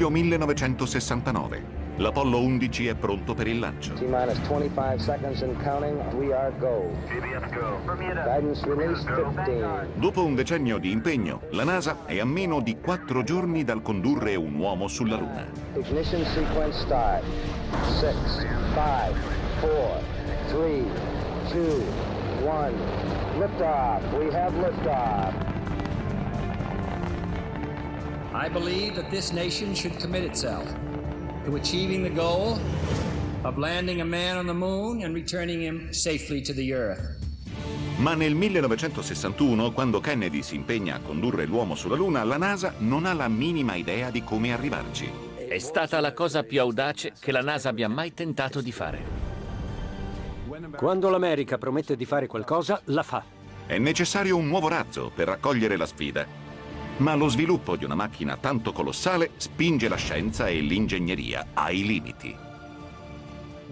luglio 1969. L'Apollo 11 è pronto per il lancio. T-minus 25 seconds and counting. We are go. Guidance release 15. Dopo un decennio di impegno, la NASA è a meno di quattro giorni dal condurre un uomo sulla Luna. Ignition sequence start. 6, 5, 4, 3, 2, 1. Liftoff. We have liftoff. I believe that this nation should commit itself to achieving the goal of landing a man on the moon and returning him safely to the earth. Ma nel 1961, quando Kennedy si impegna a condurre l'uomo sulla Luna, la NASA non ha la minima idea di come arrivarci. È stata la cosa più audace che la NASA abbia mai tentato di fare. Quando l'America promette di fare qualcosa, la fa. È necessario un nuovo razzo per raccogliere la sfida. Ma lo sviluppo di una macchina tanto colossale spinge la scienza e l'ingegneria ai limiti.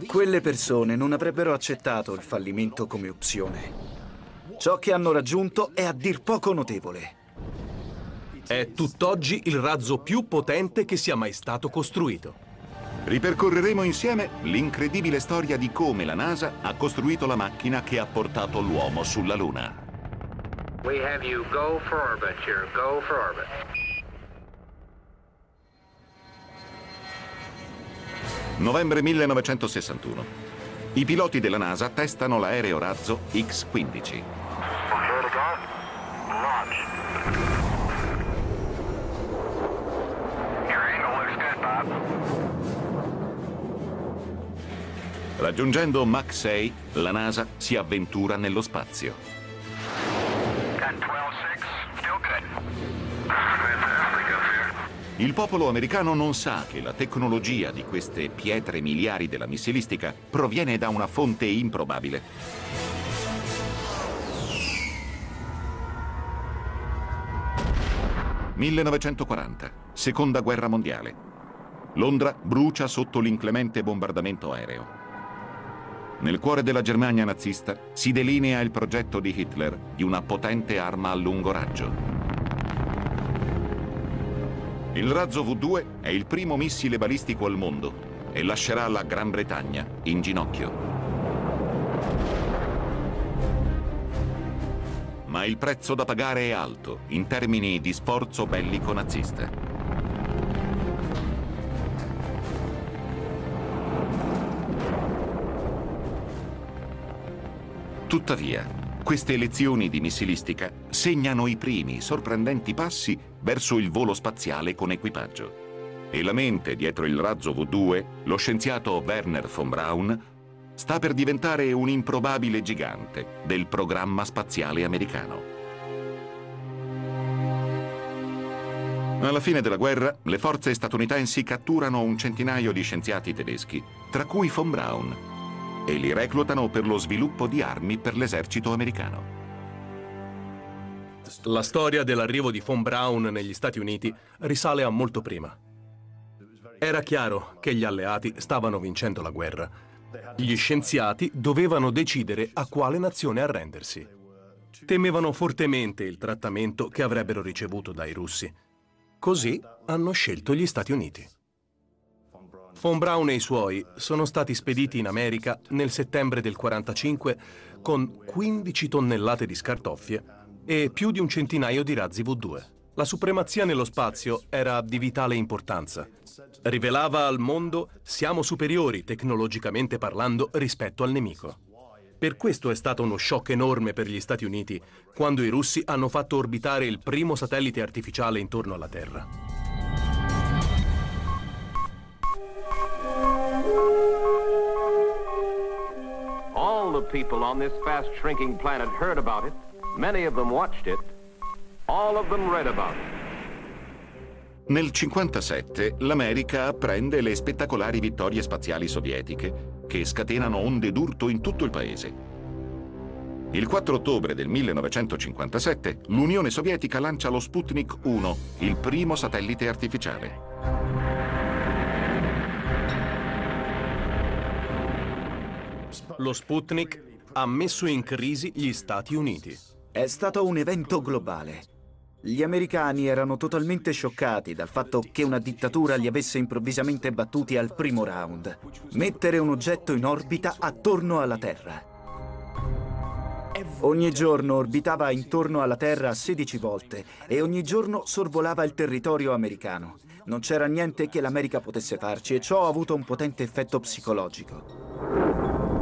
Quelle persone non avrebbero accettato il fallimento come opzione. Ciò che hanno raggiunto è a dir poco notevole. È tutt'oggi il razzo più potente che sia mai stato costruito. Ripercorreremo insieme l'incredibile storia di come la NASA ha costruito la macchina che ha portato l'uomo sulla Luna. We have you go for orbit. You're go for orbit. Novembre 1961. I piloti della NASA testano l'aereo razzo X-15. Here to go. Launch. Your angle looks good, Bob. Raggiungendo Mach 6, la NASA si avventura nello spazio. Il popolo americano non sa che la tecnologia di queste pietre miliari della missilistica proviene da una fonte improbabile. «1940, Seconda Guerra Mondiale. Londra brucia sotto l'inclemente bombardamento aereo. Nel cuore della Germania nazista si delinea il progetto di Hitler di una potente arma a lungo raggio. Il razzo V2 è il primo missile balistico al mondo e lascerà la Gran Bretagna in ginocchio. Ma il prezzo da pagare è alto in termini di sforzo bellico nazista. Tuttavia, queste lezioni di missilistica segnano i primi sorprendenti passi verso il volo spaziale con equipaggio. E la mente dietro il razzo V2, lo scienziato Werner von Braun, sta per diventare un improbabile gigante del programma spaziale americano. Alla fine della guerra, le forze statunitensi catturano un centinaio di scienziati tedeschi, tra cui von Braun, e li reclutano per lo sviluppo di armi per l'esercito americano. La storia dell'arrivo di von Braun negli Stati Uniti risale a molto prima. Era chiaro che gli alleati stavano vincendo la guerra. Gli scienziati dovevano decidere a quale nazione arrendersi. Temevano fortemente il trattamento che avrebbero ricevuto dai russi. Così hanno scelto gli Stati Uniti. Von Braun e i suoi sono stati spediti in America nel settembre del 45 con 15 tonnellate di scartoffie e più di un centinaio di razzi V2. La supremazia nello spazio era di vitale importanza. Rivelava al mondo siamo superiori tecnologicamente parlando rispetto al nemico. Per questo è stato uno shock enorme per gli Stati Uniti quando i russi hanno fatto orbitare il primo satellite artificiale intorno alla Terra. People on this fast shrinking planet heard about it. Many of them watched it. All of them read about it. Nel 1957 l'America apprende le spettacolari vittorie spaziali sovietiche, che scatenano onde d'urto in tutto il paese. Il 4 ottobre del 1957 l'Unione Sovietica lancia lo Sputnik 1, il primo satellite artificiale. Lo Sputnik ha messo in crisi gli Stati Uniti. È stato un evento globale. Gli americani erano totalmente scioccati dal fatto che una dittatura li avesse improvvisamente battuti al primo round. Mettere un oggetto in orbita attorno alla Terra. Ogni giorno orbitava intorno alla Terra 16 volte e ogni giorno sorvolava il territorio americano. Non c'era niente che l'America potesse farci e ciò ha avuto un potente effetto psicologico.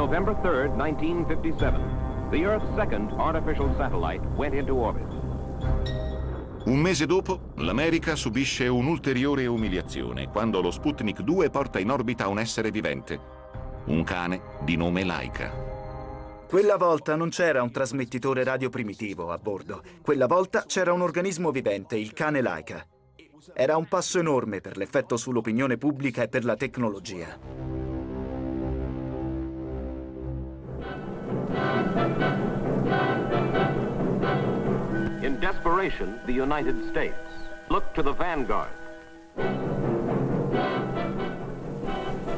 November 3, 1957, the Earth's second artificial satellite went into orbit. Un mese dopo, l'America subisce un'ulteriore umiliazione quando lo Sputnik 2 porta in orbita un essere vivente, un cane di nome Laika. Quella volta non c'era un trasmettitore radio primitivo a bordo. Quella volta c'era un organismo vivente, il cane Laika. Era un passo enorme per l'effetto sull'opinione pubblica e per la tecnologia. In desperation, the United States looked to the vanguard.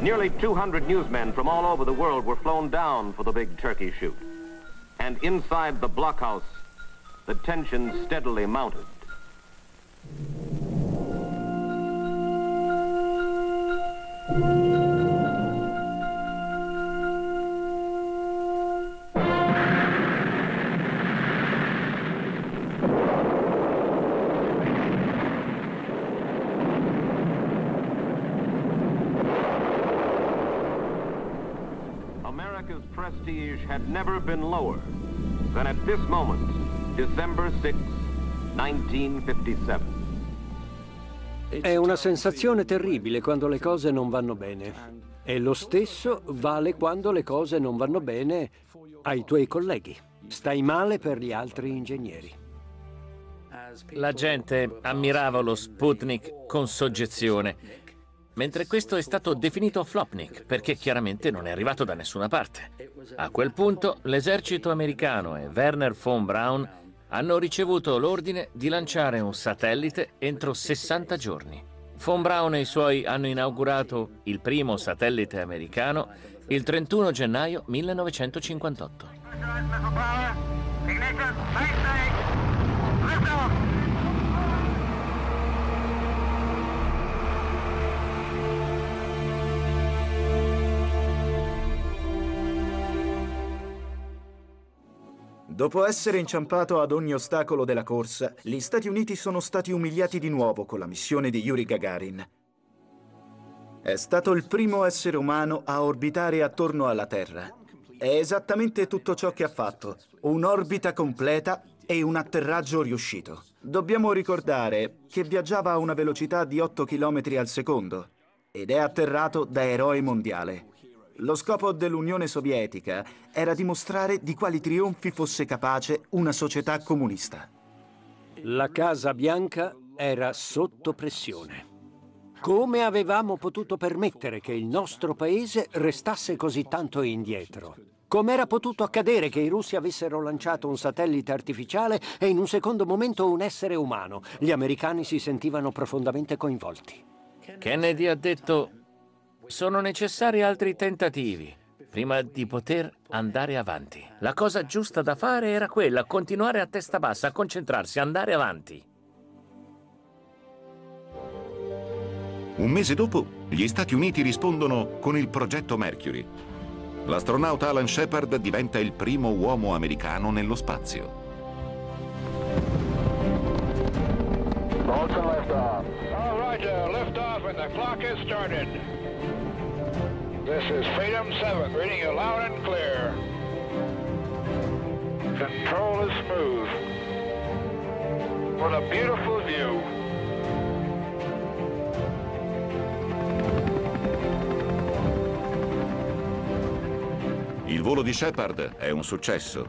Nearly 200 newsmen from all over the world were flown down for the big turkey shoot. And inside the blockhouse, the tension steadily mounted. America's prestige had never been lower than at this moment, December 6, 1957. È una sensazione terribile quando le cose non vanno bene. E lo stesso vale quando le cose non vanno bene ai tuoi colleghi. Stai male per gli altri ingegneri. La gente ammirava lo Sputnik con soggezione, mentre questo è stato definito Flopnik perché chiaramente non è arrivato da nessuna parte. A quel punto l'esercito americano e Werner von Braun hanno ricevuto l'ordine di lanciare un satellite entro 60 giorni. Von Braun e i suoi hanno inaugurato il primo satellite americano il 31 gennaio 1958. Dopo essere inciampato ad ogni ostacolo della corsa, gli Stati Uniti sono stati umiliati di nuovo con la missione di Yuri Gagarin. È stato il primo essere umano a orbitare attorno alla Terra. È esattamente tutto ciò che ha fatto, un'orbita completa e un atterraggio riuscito. Dobbiamo ricordare che viaggiava a una velocità di 8 km al secondo ed è atterrato da eroe mondiale. Lo scopo dell'Unione Sovietica era dimostrare di quali trionfi fosse capace una società comunista. La Casa Bianca era sotto pressione. Come avevamo potuto permettere che il nostro paese restasse così tanto indietro? Com'era potuto accadere che i russi avessero lanciato un satellite artificiale e in un secondo momento un essere umano? Gli americani si sentivano profondamente coinvolti. Kennedy ha detto sono necessari altri tentativi prima di poter andare avanti. La cosa giusta da fare era quella, continuare a testa bassa, a concentrarsi, andare avanti. Un mese dopo, gli Stati Uniti rispondono con il progetto Mercury. L'astronauta Alan Shepard diventa il primo uomo americano nello spazio. All right, uh, lift off and the clock has started. This is Freedom 7, reading you loud and clear. Control is smooth. What a beautiful view. Il volo di Shepard è un successo,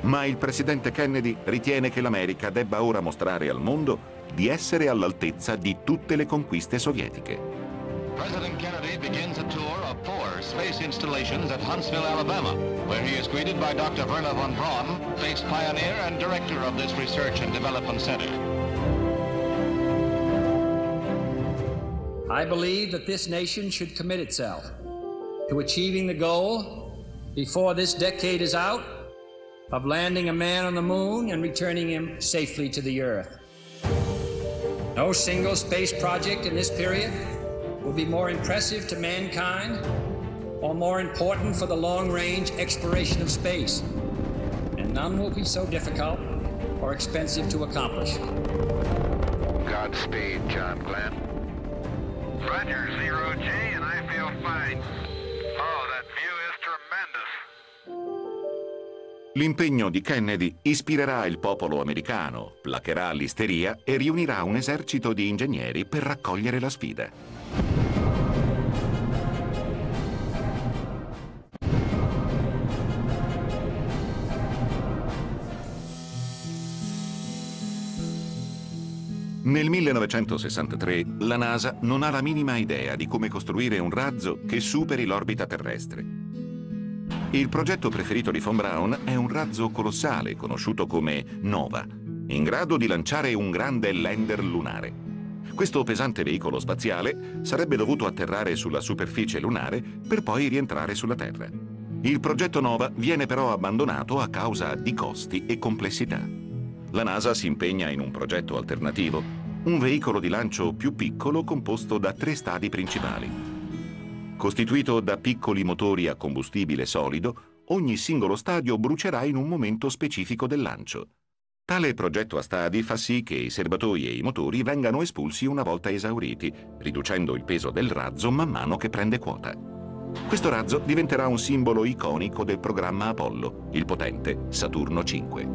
ma il presidente Kennedy ritiene che l'America debba ora mostrare al mondo di essere all'altezza di tutte le conquiste sovietiche. President Kennedy begins a tour of four space installations at Huntsville, Alabama, where he is greeted by Dr. Werner von Braun, space pioneer and director of this research and development center. I believe that this nation should commit itself to achieving the goal before this decade is out of landing a man on the moon and returning him safely to the Earth. No single space project in this period will be more impressive to mankind or more important for the long range exploration of space. And none will be so difficult or expensive to accomplish. Godspeed, John Glenn. Roger, Zero G, and I feel fine. Oh, that view is tremendous. L'impegno di Kennedy ispirerà il popolo americano, placherà l'isteria e riunirà un esercito di ingegneri per raccogliere la sfida. Nel 1963 la NASA non ha la minima idea di come costruire un razzo che superi l'orbita terrestre. Il progetto preferito di von Braun è un razzo colossale conosciuto come Nova, in grado di lanciare un grande lander lunare. Questo pesante veicolo spaziale sarebbe dovuto atterrare sulla superficie lunare per poi rientrare sulla Terra. Il progetto Nova viene però abbandonato a causa di costi e complessità. La NASA si impegna in un progetto alternativo, un veicolo di lancio più piccolo composto da tre stadi principali. Costituito da piccoli motori a combustibile solido, ogni singolo stadio brucerà in un momento specifico del lancio. Tale progetto a stadi fa sì che i serbatoi e i motori vengano espulsi una volta esauriti, riducendo il peso del razzo man mano che prende quota. Questo razzo diventerà un simbolo iconico del programma Apollo, il potente Saturno 5.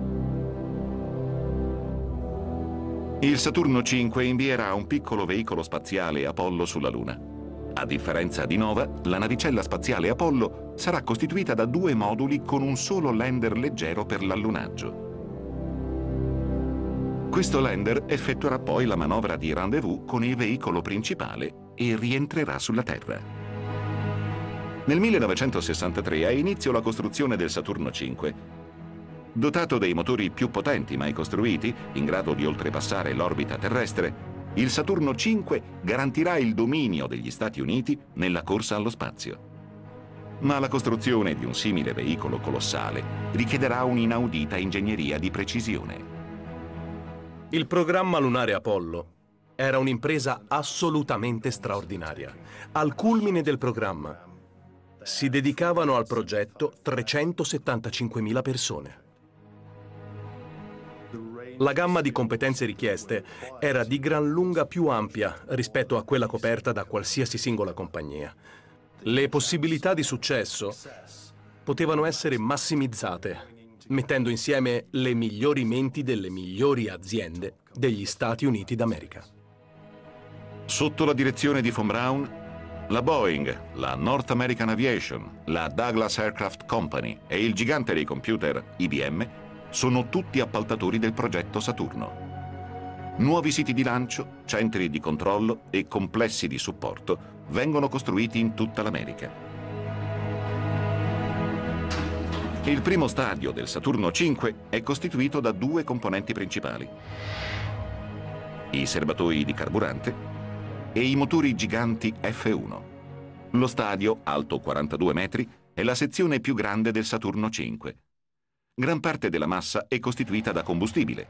Il Saturno 5 invierà un piccolo veicolo spaziale Apollo sulla Luna. A differenza di Nova, la navicella spaziale Apollo sarà costituita da due moduli con un solo lander leggero per l'allunaggio. Questo lander effettuerà poi la manovra di rendezvous con il veicolo principale e rientrerà sulla Terra. Nel 1963 ha inizio la costruzione del Saturno 5 Dotato dei motori più potenti mai costruiti, in grado di oltrepassare l'orbita terrestre, il Saturno 5 garantirà il dominio degli Stati Uniti nella corsa allo spazio. Ma la costruzione di un simile veicolo colossale richiederà un'inaudita ingegneria di precisione. Il programma lunare Apollo era un'impresa assolutamente straordinaria. Al culmine del programma si dedicavano al progetto 375.000 persone. La gamma di competenze richieste era di gran lunga più ampia rispetto a quella coperta da qualsiasi singola compagnia. Le possibilità di successo potevano essere massimizzate, mettendo insieme le migliori menti delle migliori aziende degli Stati Uniti d'America. Sotto la direzione di von Braun, la Boeing, la North American Aviation, la Douglas Aircraft Company e il gigante dei computer IBM sono tutti appaltatori del progetto Saturno. Nuovi siti di lancio, centri di controllo e complessi di supporto vengono costruiti in tutta l'America. Il primo stadio del Saturno 5 è costituito da due componenti principali. I serbatoi di carburante e i motori giganti F1. Lo stadio, alto 42 metri, è la sezione più grande del Saturno 5 gran parte della massa è costituita da combustibile.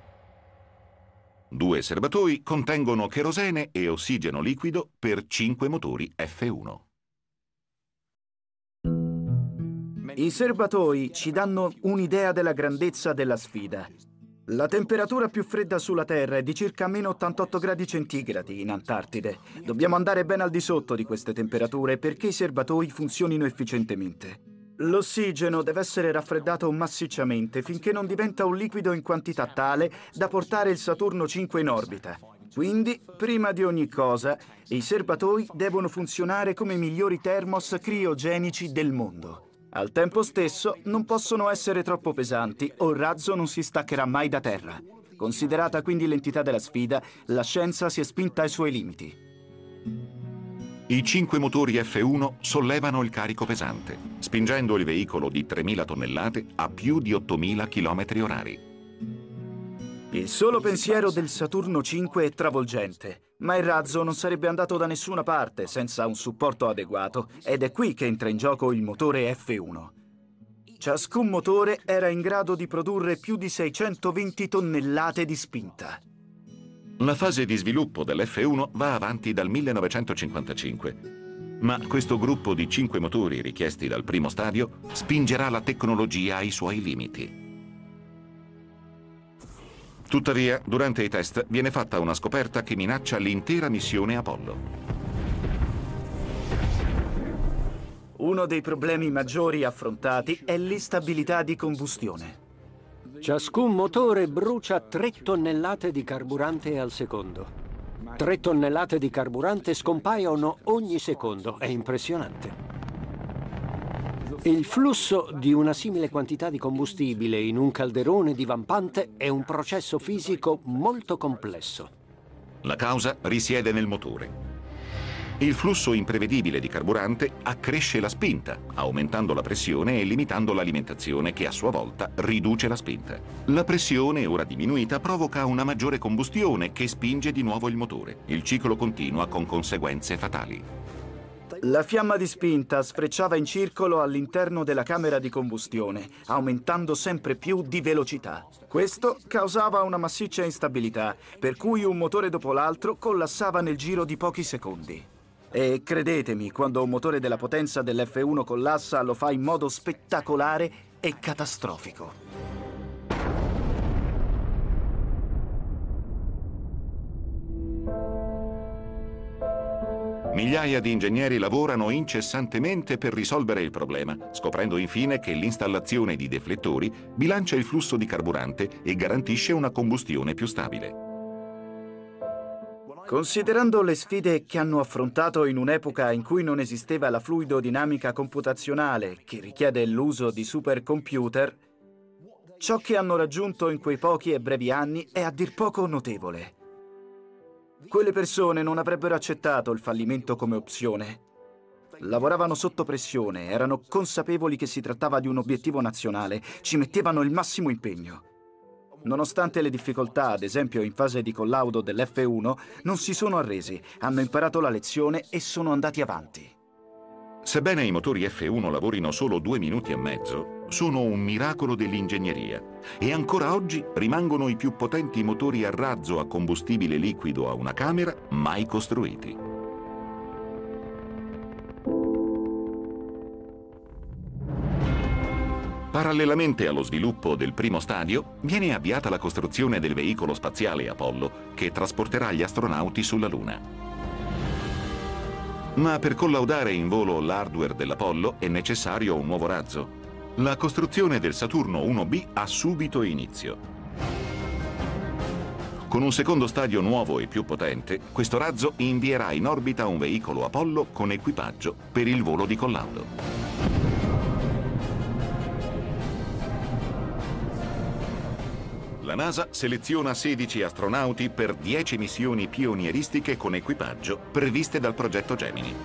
Due serbatoi contengono cherosene e ossigeno liquido per cinque motori F1. I serbatoi ci danno un'idea della grandezza della sfida. La temperatura più fredda sulla Terra è di circa meno 88 gradi centigradi in Antartide. Dobbiamo andare ben al di sotto di queste temperature perché i serbatoi funzionino efficientemente. L'ossigeno deve essere raffreddato massicciamente finché non diventa un liquido in quantità tale da portare il Saturno 5 in orbita. Quindi, prima di ogni cosa, i serbatoi devono funzionare come i migliori termos criogenici del mondo. Al tempo stesso, non possono essere troppo pesanti o il razzo non si staccherà mai da terra. Considerata quindi l'entità della sfida, la scienza si è spinta ai suoi limiti. I cinque motori F1 sollevano il carico pesante, spingendo il veicolo di 3.000 tonnellate a più di 8.000 km orari. Il solo pensiero del Saturno 5 è travolgente, ma il razzo non sarebbe andato da nessuna parte senza un supporto adeguato ed è qui che entra in gioco il motore F1. Ciascun motore era in grado di produrre più di 620 tonnellate di spinta. La fase di sviluppo dell'F1 va avanti dal 1955, ma questo gruppo di cinque motori richiesti dal primo stadio spingerà la tecnologia ai suoi limiti. Tuttavia, durante i test viene fatta una scoperta che minaccia l'intera missione Apollo. Uno dei problemi maggiori affrontati è l'instabilità di combustione. Ciascun motore brucia 3 tonnellate di carburante al secondo. 3 tonnellate di carburante scompaiono ogni secondo. È impressionante. Il flusso di una simile quantità di combustibile in un calderone divampante è un processo fisico molto complesso. La causa risiede nel motore. Il flusso imprevedibile di carburante accresce la spinta, aumentando la pressione e limitando l'alimentazione che a sua volta riduce la spinta. La pressione, ora diminuita, provoca una maggiore combustione che spinge di nuovo il motore. Il ciclo continua con conseguenze fatali. La fiamma di spinta sfrecciava in circolo all'interno della camera di combustione, aumentando sempre più di velocità. Questo causava una massiccia instabilità, per cui un motore dopo l'altro collassava nel giro di pochi secondi. E credetemi, quando un motore della potenza dell'F1 collassa, lo fa in modo spettacolare e catastrofico. Migliaia di ingegneri lavorano incessantemente per risolvere il problema, scoprendo infine che l'installazione di deflettori bilancia il flusso di carburante e garantisce una combustione più stabile. Considerando le sfide che hanno affrontato in un'epoca in cui non esisteva la fluidodinamica computazionale che richiede l'uso di supercomputer, ciò che hanno raggiunto in quei pochi e brevi anni è a dir poco notevole. Quelle persone non avrebbero accettato il fallimento come opzione. Lavoravano sotto pressione, erano consapevoli che si trattava di un obiettivo nazionale, ci mettevano il massimo impegno. Nonostante le difficoltà, ad esempio in fase di collaudo dell'F1, non si sono arresi, hanno imparato la lezione e sono andati avanti. Sebbene i motori F1 lavorino solo due minuti e mezzo, sono un miracolo dell'ingegneria e ancora oggi rimangono i più potenti motori a razzo a combustibile liquido a una camera mai costruiti. Parallelamente allo sviluppo del primo stadio, viene avviata la costruzione del veicolo spaziale Apollo che trasporterà gli astronauti sulla Luna. Ma per collaudare in volo l'hardware dell'Apollo è necessario un nuovo razzo. La costruzione del Saturno 1B ha subito inizio. Con un secondo stadio nuovo e più potente, questo razzo invierà in orbita un veicolo Apollo con equipaggio per il volo di collaudo. La NASA seleziona 16 astronauti per 10 missioni pionieristiche con equipaggio previste dal progetto Gemini.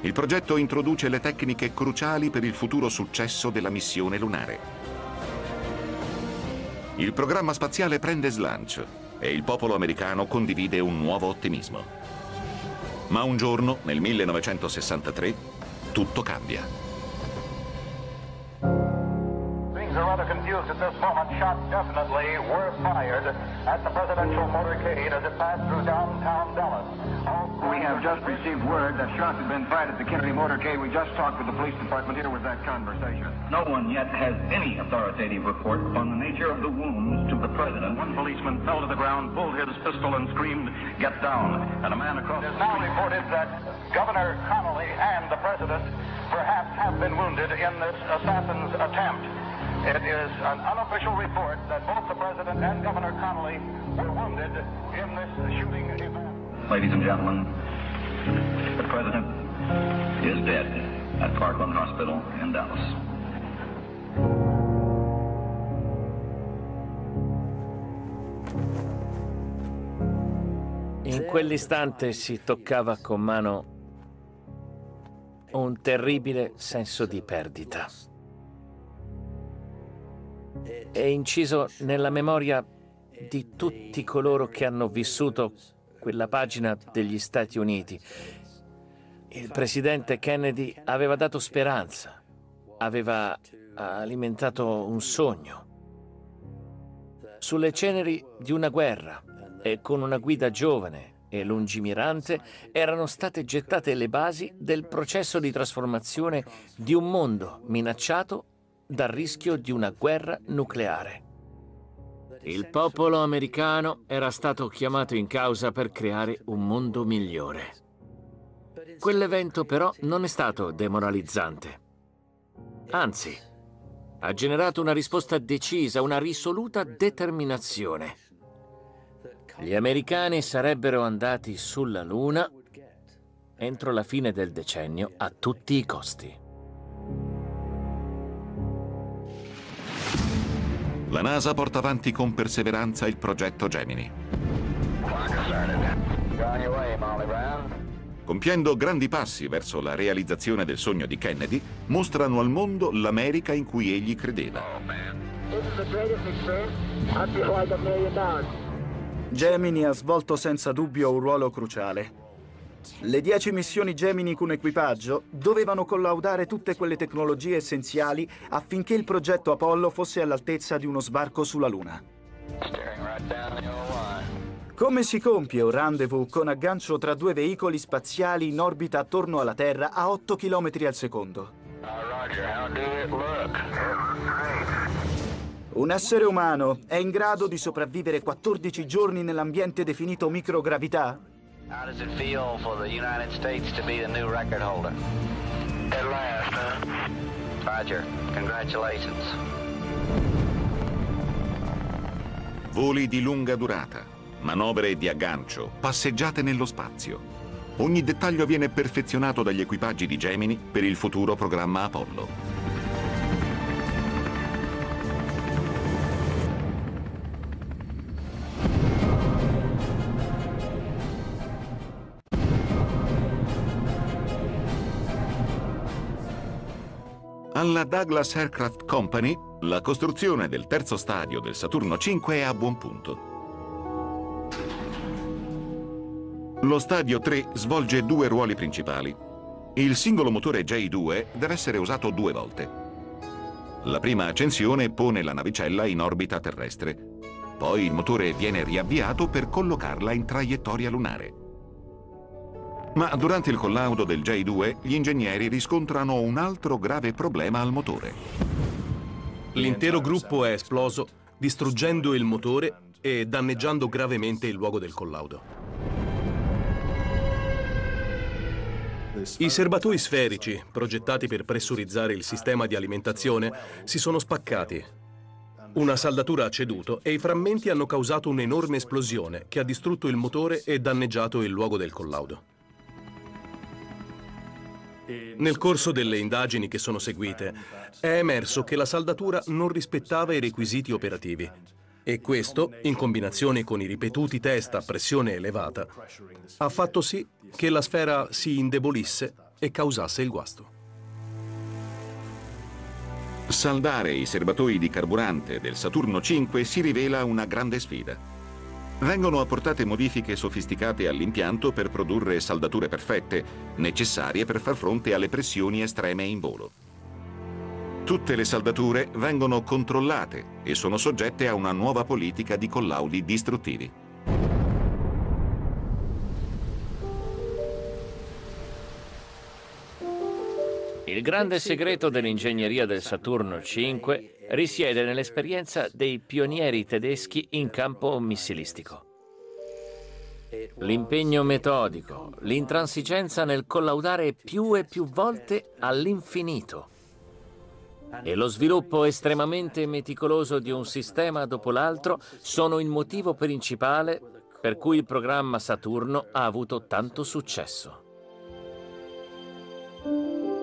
Il progetto introduce le tecniche cruciali per il futuro successo della missione lunare. Il programma spaziale prende slancio e il popolo americano condivide un nuovo ottimismo. Ma un giorno, nel 1963, tutto cambia. Rather confused at this moment. Shots definitely were fired at the presidential motorcade as it passed through downtown Dallas. We have just received word that shots have been fired at the Kennedy motorcade. We just talked with the police department. Here was that conversation. No one yet has any authoritative report on the nature of the wounds to the president. One policeman fell to the ground, pulled his pistol, and screamed, "Get down!" And a man across. It is now reported that Governor Connolly and the president perhaps have been wounded in this assassin's attempt. It is an unofficial report that both the President and Governor Connolly were wounded in this shooting event. Ladies and gentlemen, the President is dead at Parkland Hospital in Dallas. In quell'istante si toccava con mano un terribile senso di perdita è inciso nella memoria di tutti coloro che hanno vissuto quella pagina degli Stati Uniti. Il presidente Kennedy aveva dato speranza, aveva alimentato un sogno. Sulle ceneri di una guerra e con una guida giovane e lungimirante erano state gettate le basi del processo di trasformazione di un mondo minacciato dal rischio di una guerra nucleare. Il popolo americano era stato chiamato in causa per creare un mondo migliore. Quell'evento però non è stato demoralizzante. Anzi, ha generato una risposta decisa, una risoluta determinazione. Gli americani sarebbero andati sulla Luna entro la fine del decennio a tutti i costi. La NASA porta avanti con perseveranza il progetto Gemini. Compiendo grandi passi verso la realizzazione del sogno di Kennedy, mostrano al mondo l'America in cui egli credeva. Gemini ha svolto senza dubbio un ruolo cruciale. Le dieci missioni Gemini con equipaggio dovevano collaudare tutte quelle tecnologie essenziali affinché il progetto Apollo fosse all'altezza di uno sbarco sulla Luna. Come si compie un rendezvous con aggancio tra due veicoli spaziali in orbita attorno alla Terra a 8 km al secondo? Un essere umano è in grado di sopravvivere 14 giorni nell'ambiente definito microgravità? How does it feel for the United States to be the new record holder? At last, huh? Roger. Congratulations. Voli di lunga durata, manovre di aggancio, passeggiate nello spazio. Ogni dettaglio viene perfezionato dagli equipaggi di Gemini per il futuro programma Apollo. Alla Douglas Aircraft Company, la costruzione del terzo stadio del Saturno 5 è a buon punto. Lo stadio 3 svolge due ruoli principali. Il singolo motore J2 deve essere usato due volte. La prima accensione pone la navicella in orbita terrestre. Poi il motore viene riavviato per collocarla in traiettoria lunare. Ma durante il collaudo del J2 gli ingegneri riscontrano un altro grave problema al motore. L'intero gruppo è esploso, distruggendo il motore e danneggiando gravemente il luogo del collaudo. I serbatoi sferici, progettati per pressurizzare il sistema di alimentazione, si sono spaccati. Una saldatura ha ceduto e i frammenti hanno causato un'enorme esplosione che ha distrutto il motore e danneggiato il luogo del collaudo. Nel corso delle indagini che sono seguite è emerso che la saldatura non rispettava i requisiti operativi e questo, in combinazione con i ripetuti test a pressione elevata, ha fatto sì che la sfera si indebolisse e causasse il guasto. Saldare i serbatoi di carburante del Saturno 5 si rivela una grande sfida. Vengono apportate modifiche sofisticate all'impianto per produrre saldature perfette, necessarie per far fronte alle pressioni estreme in volo. Tutte le saldature vengono controllate e sono soggette a una nuova politica di collaudi distruttivi. Il grande segreto dell'ingegneria del Saturno 5 risiede nell'esperienza dei pionieri tedeschi in campo missilistico. L'impegno metodico, l'intransigenza nel collaudare più e più volte all'infinito e lo sviluppo estremamente meticoloso di un sistema dopo l'altro sono il motivo principale per cui il programma Saturno ha avuto tanto successo.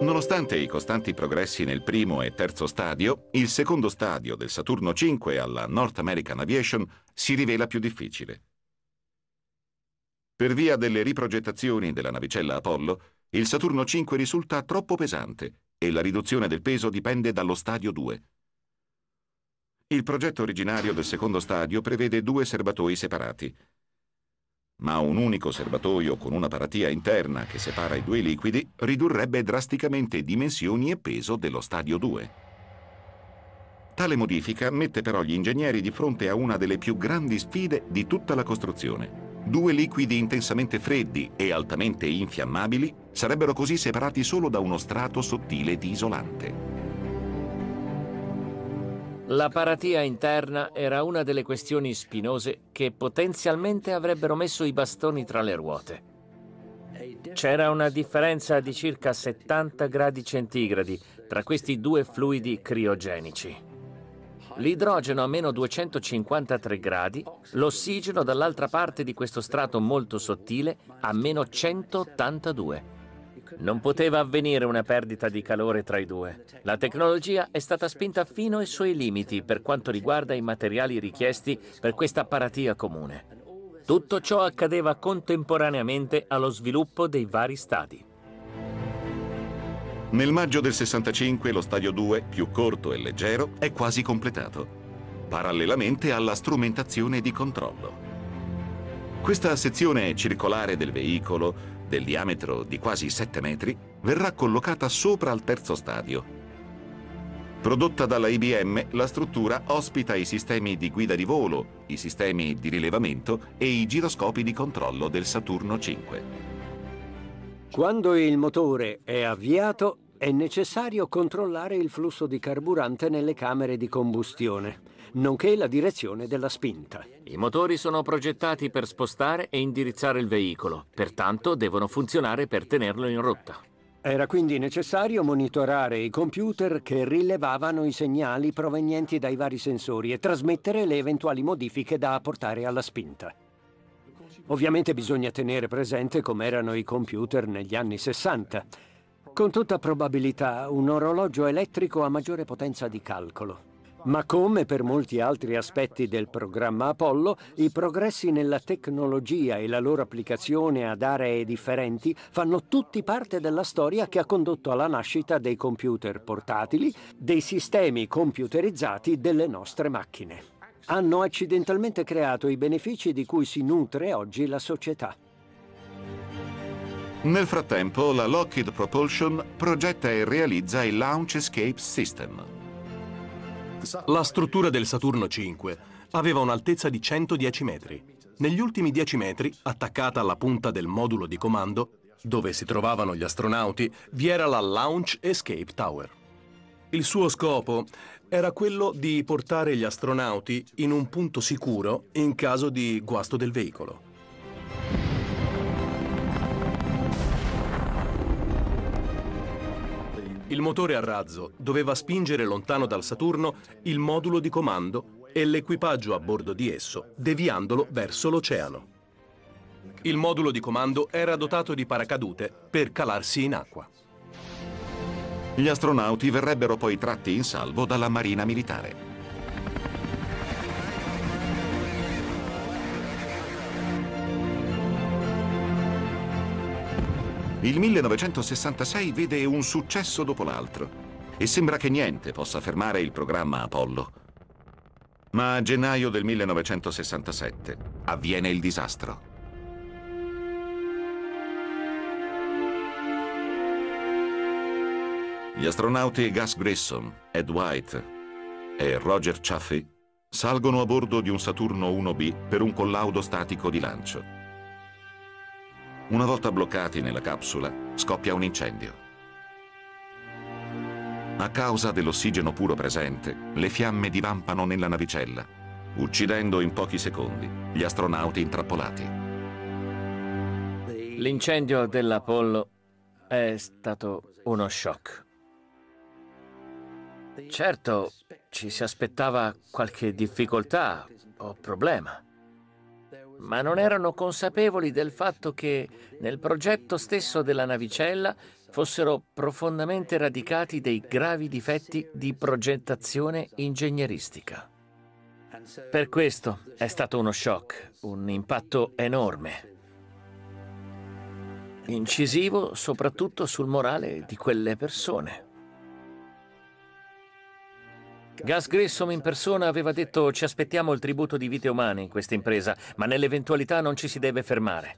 Nonostante i costanti progressi nel primo e terzo stadio, il secondo stadio del Saturno 5 alla North American Aviation si rivela più difficile. Per via delle riprogettazioni della navicella Apollo, il Saturno 5 risulta troppo pesante e la riduzione del peso dipende dallo stadio 2. Il progetto originario del secondo stadio prevede due serbatoi separati, ma un unico serbatoio con una paratia interna che separa i due liquidi ridurrebbe drasticamente dimensioni e peso dello stadio 2. Tale modifica mette però gli ingegneri di fronte a una delle più grandi sfide di tutta la costruzione. Due liquidi intensamente freddi e altamente infiammabili sarebbero così separati solo da uno strato sottile di isolante. La paratia interna era una delle questioni spinose che potenzialmente avrebbero messo i bastoni tra le ruote. C'era una differenza di circa 70 gradi centigradi tra questi due fluidi criogenici. L'idrogeno a meno 253 gradi, l'ossigeno dall'altra parte di questo strato molto sottile a meno 182. Non poteva avvenire una perdita di calore tra i due. La tecnologia è stata spinta fino ai suoi limiti per quanto riguarda i materiali richiesti per questa paratia comune. Tutto ciò accadeva contemporaneamente allo sviluppo dei vari stadi. Nel maggio del 65 lo stadio 2, più corto e leggero, è quasi completato, parallelamente alla strumentazione di controllo. Questa sezione circolare del veicolo del diametro di quasi 7 metri, verrà collocata sopra al terzo stadio. Prodotta dalla IBM, la struttura ospita i sistemi di guida di volo, i sistemi di rilevamento e i giroscopi di controllo del Saturno 5. Quando il motore è avviato, è necessario controllare il flusso di carburante nelle camere di combustione nonché la direzione della spinta. I motori sono progettati per spostare e indirizzare il veicolo, pertanto devono funzionare per tenerlo in rotta. Era quindi necessario monitorare i computer che rilevavano i segnali provenienti dai vari sensori e trasmettere le eventuali modifiche da apportare alla spinta. Ovviamente bisogna tenere presente come erano i computer negli anni 60. Con tutta probabilità un orologio elettrico ha maggiore potenza di calcolo. Ma come per molti altri aspetti del programma Apollo, i progressi nella tecnologia e la loro applicazione ad aree differenti fanno tutti parte della storia che ha condotto alla nascita dei computer portatili, dei sistemi computerizzati delle nostre macchine. Hanno accidentalmente creato i benefici di cui si nutre oggi la società. Nel frattempo, la Lockheed Propulsion progetta e realizza il Launch Escape System, la struttura del Saturno 5 aveva un'altezza di 110 metri. Negli ultimi 10 metri, attaccata alla punta del modulo di comando, dove si trovavano gli astronauti, vi era la Launch Escape Tower. Il suo scopo era quello di portare gli astronauti in un punto sicuro in caso di guasto del veicolo. Il motore a razzo doveva spingere lontano dal Saturno il modulo di comando e l'equipaggio a bordo di esso, deviandolo verso l'oceano. Il modulo di comando era dotato di paracadute per calarsi in acqua. Gli astronauti verrebbero poi tratti in salvo dalla Marina Militare. Il 1966 vede un successo dopo l'altro e sembra che niente possa fermare il programma Apollo. Ma a gennaio del 1967 avviene il disastro. Gli astronauti Gus Grissom, Ed White e Roger Chaffee salgono a bordo di un Saturno 1B per un collaudo statico di lancio. Una volta bloccati nella capsula, scoppia un incendio. A causa dell'ossigeno puro presente, le fiamme divampano nella navicella, uccidendo in pochi secondi gli astronauti intrappolati. L'incendio dell'Apollo è stato uno shock. Certo, ci si aspettava qualche difficoltà o problema ma non erano consapevoli del fatto che nel progetto stesso della navicella fossero profondamente radicati dei gravi difetti di progettazione ingegneristica. Per questo è stato uno shock, un impatto enorme, incisivo soprattutto sul morale di quelle persone. Gus Grissom in persona aveva detto ci aspettiamo il tributo di vite umane in questa impresa, ma nell'eventualità non ci si deve fermare.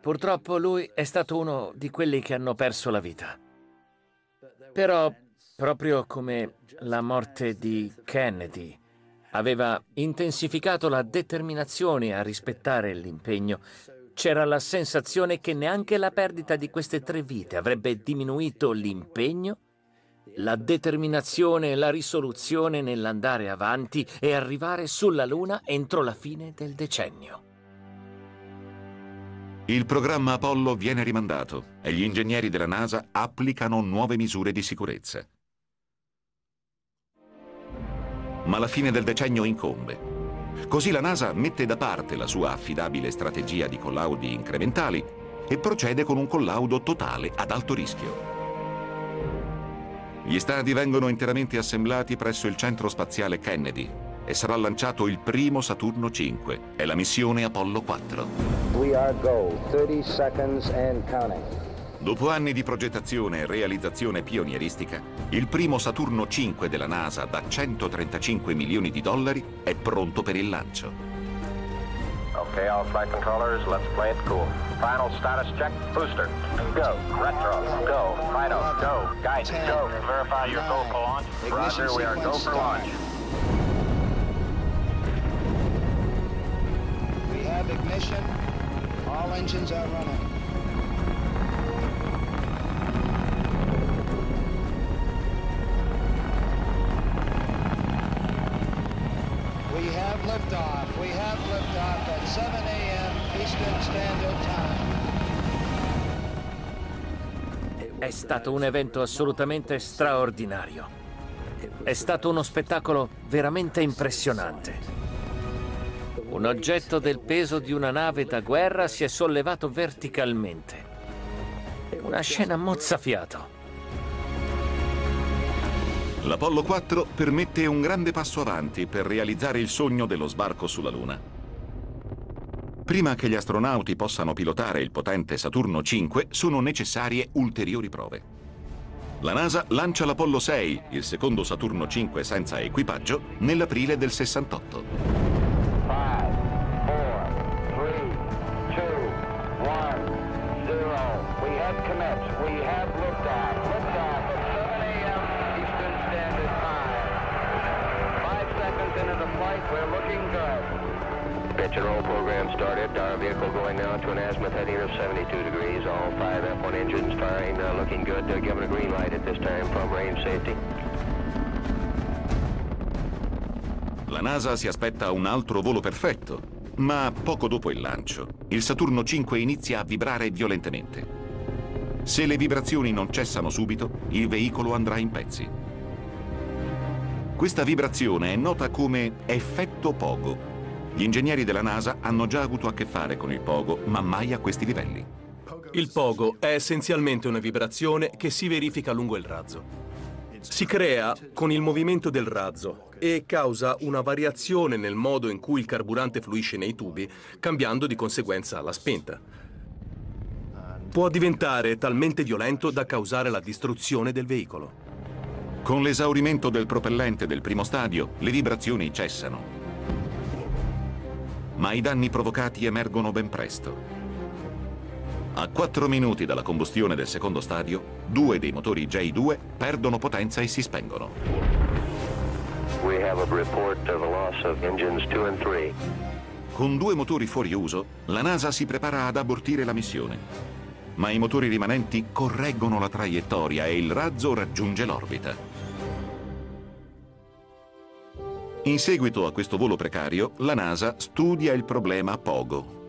Purtroppo lui è stato uno di quelli che hanno perso la vita. Però proprio come la morte di Kennedy aveva intensificato la determinazione a rispettare l'impegno, c'era la sensazione che neanche la perdita di queste tre vite avrebbe diminuito l'impegno, la determinazione e la risoluzione nell'andare avanti e arrivare sulla Luna entro la fine del decennio. Il programma Apollo viene rimandato e gli ingegneri della NASA applicano nuove misure di sicurezza. Ma la fine del decennio incombe. Così la NASA mette da parte la sua affidabile strategia di collaudi incrementali e procede con un collaudo totale ad alto rischio. Gli stadi vengono interamente assemblati presso il centro spaziale Kennedy e sarà lanciato il primo Saturno 5 e la missione Apollo 4. We are go. 30 seconds and counting. Dopo anni di progettazione e realizzazione pionieristica, il primo Saturno 5 della NASA da 135 milioni di dollari è pronto per il lancio. Okay, all flight controllers, let's play it cool. Final status check, booster, go. Retro, go. Final, go. Guidance, go. Verify your go for launch. Roger, we are go for launch. We have ignition. All engines are running. È stato un evento assolutamente straordinario. È stato uno spettacolo veramente impressionante. Un oggetto del peso di una nave da guerra si è sollevato verticalmente. Una scena mozzafiato. L'Apollo 4 permette un grande passo avanti per realizzare il sogno dello sbarco sulla Luna. Prima che gli astronauti possano pilotare il potente Saturno 5 sono necessarie ulteriori prove. La NASA lancia l'Apollo 6, il secondo Saturno 5 senza equipaggio, nell'aprile del 68. And roll program started. Our vehicle going now to an azimuth heading of 72 degrees. All five F1 engines firing, uh, looking good. Uh, given a green light at this time from range safety. La NASA si aspetta un altro volo perfetto, ma poco dopo il lancio, il Saturno 5 inizia a vibrare violentemente. Se le vibrazioni non cessano subito, il veicolo andrà in pezzi. Questa vibrazione è nota come effetto pogo. Gli ingegneri della NASA hanno già avuto a che fare con il pogo, ma mai a questi livelli. Il pogo è essenzialmente una vibrazione che si verifica lungo il razzo. Si crea con il movimento del razzo e causa una variazione nel modo in cui il carburante fluisce nei tubi, cambiando di conseguenza la spenta. Può diventare talmente violento da causare la distruzione del veicolo. Con l'esaurimento del propellente del primo stadio, le vibrazioni cessano. Ma i danni provocati emergono ben presto. A 4 minuti dalla combustione del secondo stadio, due dei motori J2 perdono potenza e si spengono. We have a report of a loss of engines 2 and 3. Con due motori fuori uso, la NASA si prepara ad abortire la missione. Ma i motori rimanenti correggono la traiettoria e il razzo raggiunge l'orbita. In seguito a questo volo precario, la NASA studia il problema Pogo.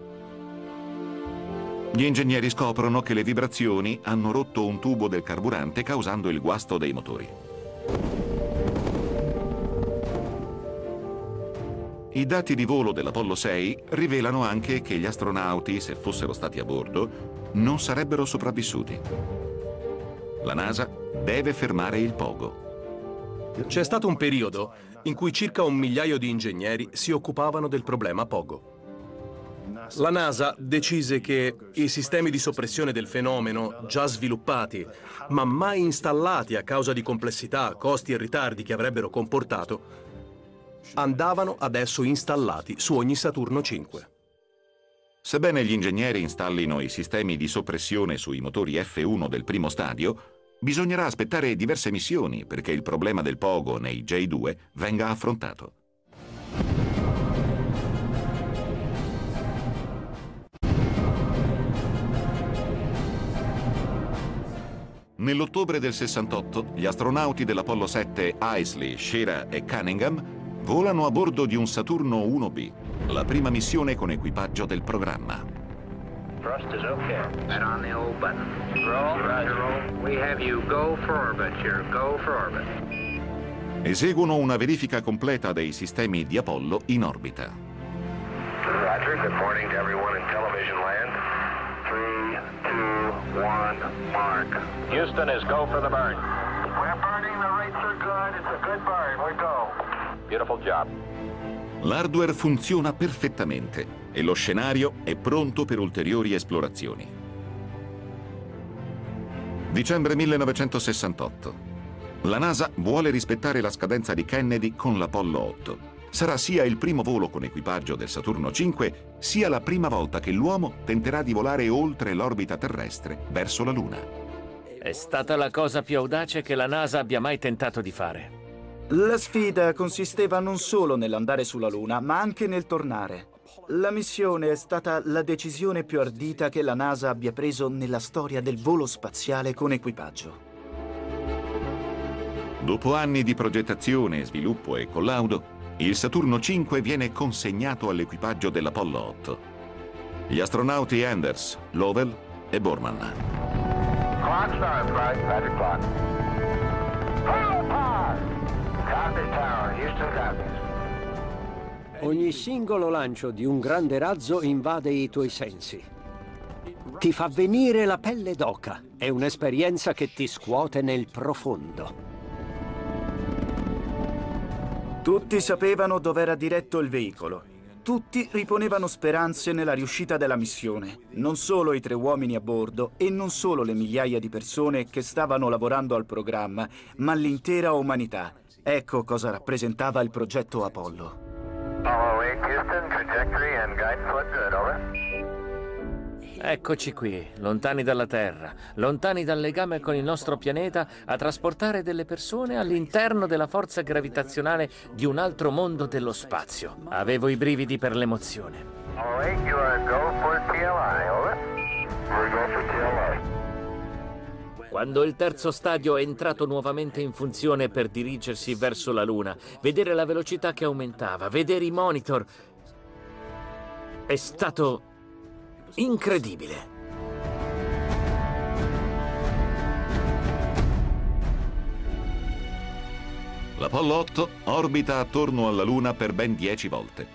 Gli ingegneri scoprono che le vibrazioni hanno rotto un tubo del carburante causando il guasto dei motori. I dati di volo dell'Apollo 6 rivelano anche che gli astronauti, se fossero stati a bordo, non sarebbero sopravvissuti. La NASA deve fermare il pogo. C'è stato un periodo in cui circa un migliaio di ingegneri si occupavano del problema pogo. La NASA decise che i sistemi di soppressione del fenomeno, già sviluppati, ma mai installati a causa di complessità, costi e ritardi che avrebbero comportato, andavano adesso installati su ogni Saturno 5. Sebbene gli ingegneri installino i sistemi di soppressione sui motori F1 del primo stadio, bisognerà aspettare diverse missioni perché il problema del pogo nei J2 venga affrontato. Nell'ottobre del 68, gli astronauti dell'Apollo 7 Isley, Shearer e Cunningham volano a bordo di un Saturno 1B, la prima missione con equipaggio del programma. Thrust is okay. And on the old button. Roll, roger, roll. We have you go for orbit. You're go for orbit. Eseguono una verifica completa dei sistemi di Apollo in orbita. Roger. Good morning to everyone in television land. Three, two, one, mark. Houston is go for the burn. We're burning. The rates are good. It's a good burn. We go. Beautiful job. L'hardware funziona perfettamente e lo scenario è pronto per ulteriori esplorazioni. Dicembre 1968. La NASA vuole rispettare la scadenza di Kennedy con l'Apollo 8. Sarà sia il primo volo con equipaggio del Saturno 5, sia la prima volta che l'uomo tenterà di volare oltre l'orbita terrestre verso la Luna. È stata la cosa più audace che la NASA abbia mai tentato di fare. La sfida consisteva non solo nell'andare sulla Luna, ma anche nel tornare. La missione è stata la decisione più ardita che la NASA abbia preso nella storia del volo spaziale con equipaggio. Dopo anni di progettazione, sviluppo e collaudo, il Saturno 5 viene consegnato all'equipaggio dell'Apollo 8. Gli astronauti Anders, Lovell e Borman. Clock Ogni singolo lancio di un grande razzo invade i tuoi sensi. Ti fa venire la pelle d'oca. È un'esperienza che ti scuote nel profondo. Tutti sapevano dove era diretto il veicolo. Tutti riponevano speranze nella riuscita della missione. Non solo i tre uomini a bordo e non solo le migliaia di persone che stavano lavorando al programma, ma l'intera umanità. Ecco cosa rappresentava il progetto Apollo. Apollo 8, Houston, trajectory and guidance look good, over. Eccoci qui, lontani dalla Terra, lontani dal legame con il nostro pianeta, a trasportare delle persone all'interno della forza gravitazionale di un altro mondo dello spazio. Avevo i brividi per l'emozione. Apollo 8, you are go for TLI, over. We're go for TLI. Quando il terzo stadio è entrato nuovamente in funzione per dirigersi verso la Luna, vedere la velocità che aumentava, vedere i monitor, è stato incredibile. L'Apollo 8 orbita attorno alla Luna per ben dieci volte.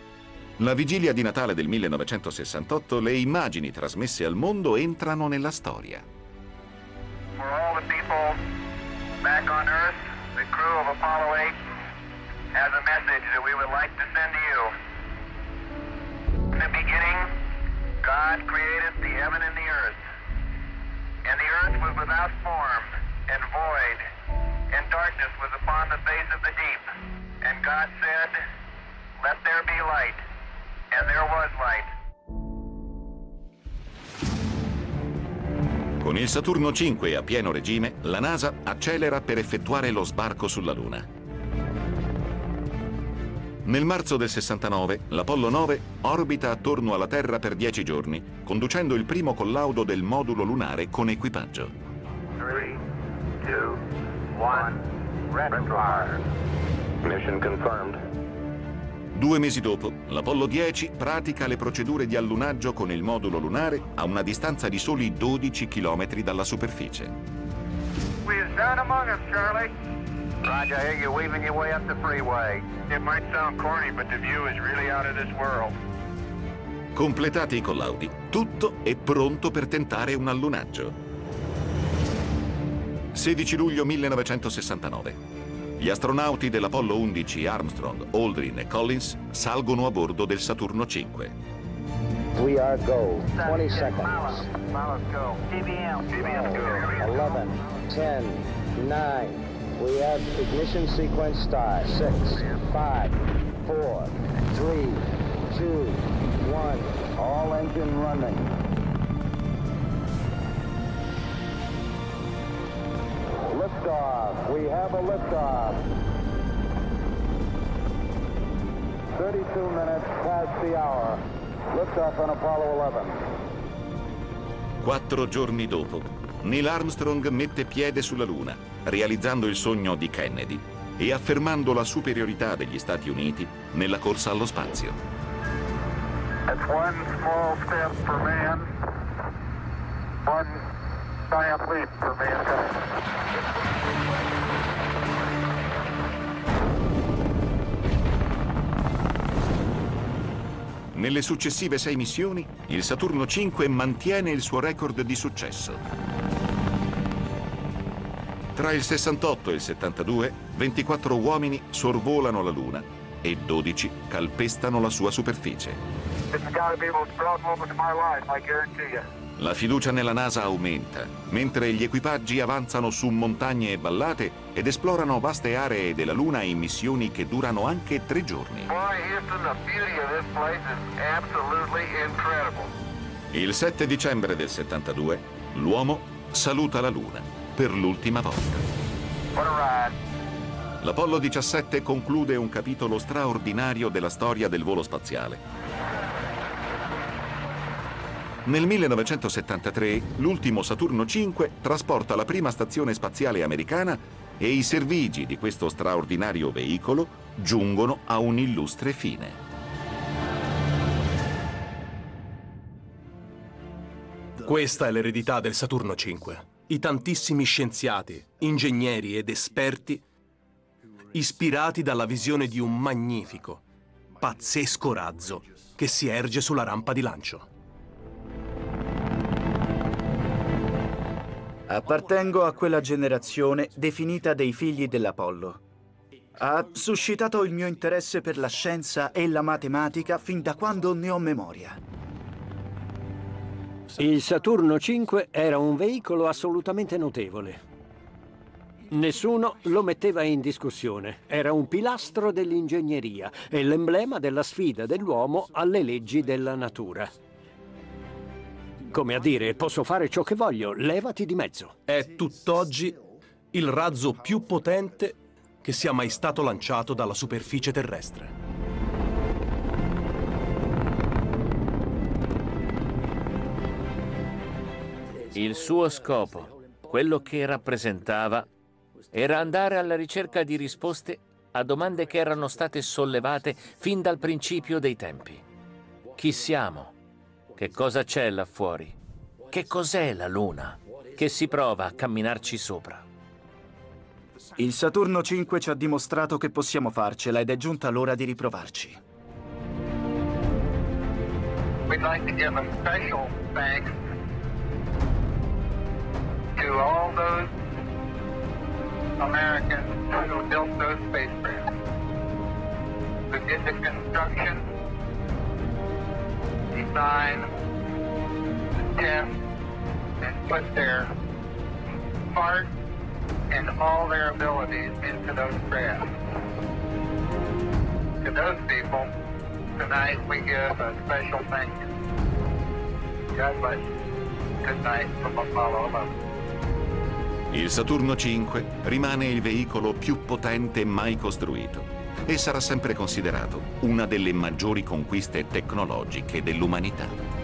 La vigilia di Natale del 1968 le immagini trasmesse al mondo entrano nella storia. For all the people back on Earth, the crew of Apollo 8 has a message that we would like to send to you. In the beginning, God created the heaven and the earth. And the earth was without form and void, and darkness was upon the face of the deep. And God said, Let there be light. And there was light. Con il Saturno 5 a pieno regime, la NASA accelera per effettuare lo sbarco sulla Luna. Nel marzo del 69, l'Apollo 9 orbita attorno alla Terra per 10 giorni, conducendo il primo collaudo del modulo lunare con equipaggio. 3, 2, 1, red. Mission confirmed. Due mesi dopo, l'Apollo 10 pratica le procedure di allunaggio con il modulo lunare a una distanza di soli 12 km dalla superficie. Squeeze down among us, Charlie. Roger, I hear you weaving your way up the freeway. It might sound corny, but the view is really out of this world. Completati i collaudi, tutto è pronto per tentare un allunaggio. 16 luglio 1969. Gli astronauti dell'Apollo 11 Armstrong, Aldrin e Collins salgono a bordo del Saturno 5. We are go. 20 seconds. Let's go. TBM. TBM, go. 11, 10, 9. We have ignition sequence start. 6, 5, 4, 3, 2, 1. All engine running. Liftoff. We have a liftoff. 32 minutes past the hour. Liftoff on Apollo 11. Quattro giorni dopo, Neil Armstrong mette piede sulla Luna, realizzando il sogno di Kennedy e affermando la superiorità degli Stati Uniti nella corsa allo spazio. That's one small step for man, one leap for mankind. Nelle successive sei missioni, il Saturno V mantiene il suo record di successo. Tra il 68 e il 72, 24 uomini sorvolano la Luna e 12 calpestano la sua superficie. It's got to be the most proud moment of my life, I guarantee you. La fiducia nella NASA aumenta, mentre gli equipaggi avanzano su montagne e vallate ed esplorano vaste aree della Luna in missioni che durano anche tre giorni. Il 7 dicembre del 72, l'uomo saluta la Luna per l'ultima volta. L'Apollo 17 conclude un capitolo straordinario della storia del volo spaziale. Nel 1973 l'ultimo Saturno V trasporta la prima stazione spaziale americana e i servigi di questo straordinario veicolo giungono a un illustre fine. Questa è l'eredità del Saturno V. I tantissimi scienziati, ingegneri ed esperti ispirati dalla visione di un magnifico, pazzesco razzo che si erge sulla rampa di lancio. Appartengo a quella generazione definita dei figli dell'Apollo. Ha suscitato il mio interesse per la scienza e la matematica fin da quando ne ho memoria. Il Saturno V era un veicolo assolutamente notevole. Nessuno lo metteva in discussione. Era un pilastro dell'ingegneria e l'emblema della sfida dell'uomo alle leggi della natura. Come a dire, posso fare ciò che voglio, levati di mezzo. È tutt'oggi il razzo più potente che sia mai stato lanciato dalla superficie terrestre. Il suo scopo, quello che rappresentava, era andare alla ricerca di risposte a domande che erano state sollevate fin dal principio dei tempi. Chi siamo? Che cosa c'è là fuori? Che cos'è la Luna? Che si prova a camminarci sopra? Il Saturno V ci ha dimostrato che possiamo farcela ed è giunta l'ora di riprovarci. We'd like to give a special thanks to all those Americans who built those spacecraft, who did the construction, design, the test, and put their heart and all their abilities into those craft. To those people, tonight we give a special thank you. God bless you. Good night from Apollo 11. Il Saturno V rimane il veicolo più potente mai costruito e sarà sempre considerato una delle maggiori conquiste tecnologiche dell'umanità.